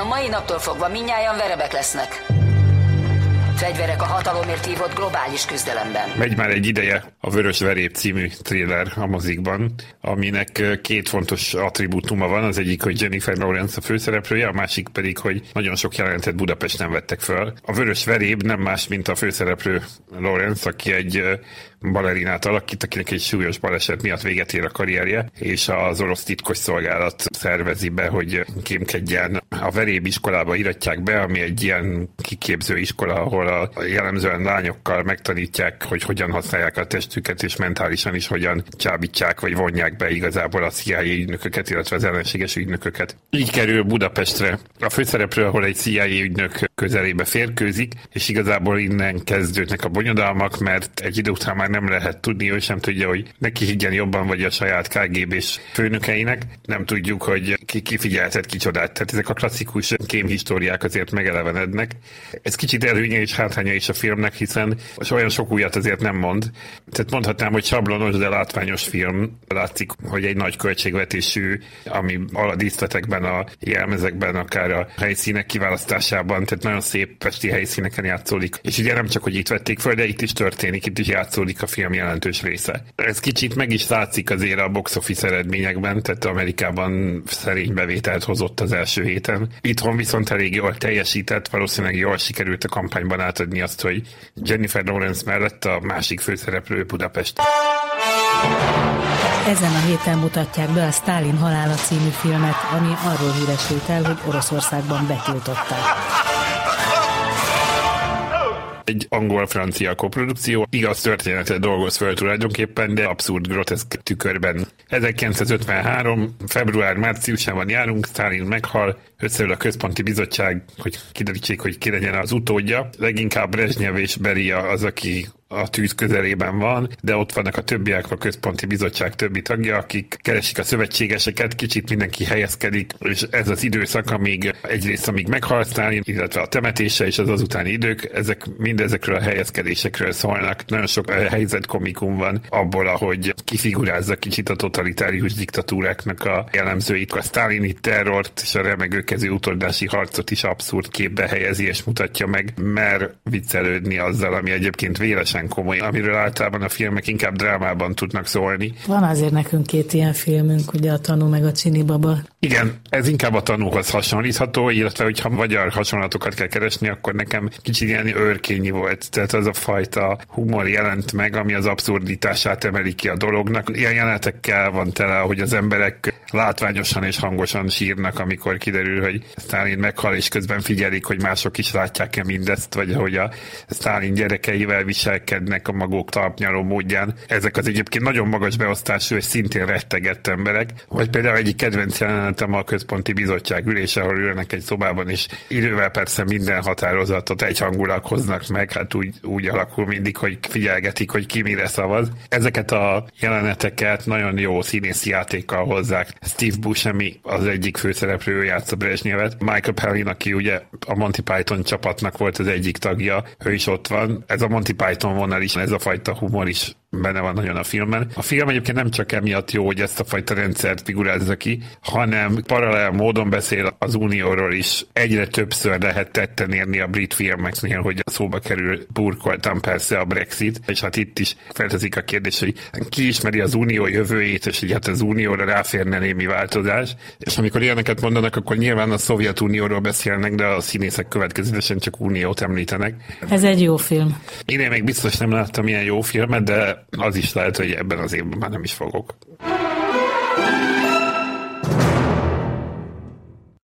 A mai naptól fogva minnyáján verebek lesznek. Fegyverek a hatalomért hívott globális küzdelemben. Megy már egy ideje a Vörös Verép című thriller a mozikban, aminek két fontos attribútuma van. Az egyik, hogy Jennifer Lawrence a főszereplője, a másik pedig, hogy nagyon sok jelentet Budapesten vettek föl. A Vörös Veréb nem más, mint a főszereplő Lawrence, aki egy balerinát alakít, akinek egy súlyos baleset miatt véget ér a karrierje, és az orosz titkos szolgálat szervezi be, hogy kémkedjen. A veréb iskolába iratják be, ami egy ilyen kiképző iskola, ahol a jellemzően lányokkal megtanítják, hogy hogyan használják a testüket, és mentálisan is hogyan csábítsák, vagy vonják be igazából a CIA ügynököket, illetve az ellenséges ügynököket. Így kerül Budapestre. A főszereplő, ahol egy CIA ügynök közelébe férkőzik, és igazából innen kezdődnek a bonyodalmak, mert egy idő után már nem lehet tudni, ő sem tudja, hogy neki higgyen jobban vagy a saját KGB-s főnökeinek. Nem tudjuk, hogy ki kifigyeltet kicsodát. Tehát ezek a klasszikus kémhistóriák azért megelevenednek. Ez kicsit előnye és hátránya is a filmnek, hiszen olyan sok újat azért nem mond. Tehát mondhatnám, hogy sablonos, de látványos film. Látszik, hogy egy nagy költségvetésű, ami a díszletekben, a jelmezekben, akár a helyszínek kiválasztásában, tehát nagyon szép pesti helyszíneken játszódik. És ugye nem csak, hogy itt vették föl, de itt is történik, itt is játszódik a film jelentős része. Ez kicsit meg is látszik azért a box office eredményekben, tehát Amerikában szerény bevételt hozott az első héten. Itthon viszont elég jól teljesített, valószínűleg jól sikerült a kampányban átadni azt, hogy Jennifer Lawrence mellett a másik főszereplő Budapest. Ezen a héten mutatják be a Stalin halála című filmet, ami arról híresült el, hogy Oroszországban betiltották egy angol-francia koprodukció. Igaz történetet dolgoz föl tulajdonképpen, de abszurd, groteszk tükörben. 1953. február-márciusában járunk, Stalin meghal, összeül a központi bizottság, hogy kiderítsék, hogy ki legyen az utódja. Leginkább Brezsnyev és Beria az, aki a tűz közelében van, de ott vannak a többiek, a központi bizottság többi tagja, akik keresik a szövetségeseket, kicsit mindenki helyezkedik, és ez az időszak, amíg egyrészt amíg meghal Stalin, illetve a temetése és az azutáni idők, ezek mindezekről a helyezkedésekről szólnak. Nagyon sok helyzet komikum van abból, ahogy kifigurázza kicsit a totalitárius diktatúráknak a jellemzőit. A sztálini terrort és a remegőkező utódási harcot is abszurd képbe helyezi és mutatja meg, mer viccelődni azzal, ami egyébként vélesen teljesen komoly, amiről általában a filmek inkább drámában tudnak szólni. Van azért nekünk két ilyen filmünk, ugye a Tanú meg a Cini Baba. Igen, ez inkább a tanúhoz hasonlítható, illetve hogyha magyar hasonlatokat kell keresni, akkor nekem kicsit ilyen őrkényi volt. Tehát az a fajta humor jelent meg, ami az abszurditását emeli ki a dolognak. Ilyen jelenetekkel van tele, hogy az emberek látványosan és hangosan sírnak, amikor kiderül, hogy Stalin meghal, és közben figyelik, hogy mások is látják-e mindezt, vagy hogy a Stalin gyerekeivel viselkedik viselkednek a maguk talpnyaló módján. Ezek az egyébként nagyon magas beosztású és szintén rettegett emberek. Vagy például egyik kedvenc jelenetem a központi bizottság ülése, ahol ülnek egy szobában, és idővel persze minden határozatot egyhangulag hoznak meg, hát úgy, úgy alakul mindig, hogy figyelgetik, hogy ki mire szavaz. Ezeket a jeleneteket nagyon jó színészi játékkal hozzák. Steve Buscemi az egyik főszereplő játsza Brezsnyevet. Michael Palin, aki ugye a Monty Python csapatnak volt az egyik tagja, ő is ott van. Ez a Monty Python vonal is, ez a fajta humor is benne van nagyon a filmben. A film egyébként nem csak emiatt jó, hogy ezt a fajta rendszert figurázza ki, hanem paralel módon beszél az Unióról is. Egyre többször lehet tetten érni a brit filmeknél, hogy a szóba kerül burkoltan persze a Brexit, és hát itt is feltezik a kérdés, hogy ki ismeri az Unió jövőjét, és hogy hát az Unióra ráférne némi változás. És amikor ilyeneket mondanak, akkor nyilván a Szovjetunióról beszélnek, de a színészek következetesen csak Uniót említenek. Ez egy jó film. Én még biztos nem láttam ilyen jó filmet, de az is lehet, hogy ebben az évben már nem is fogok.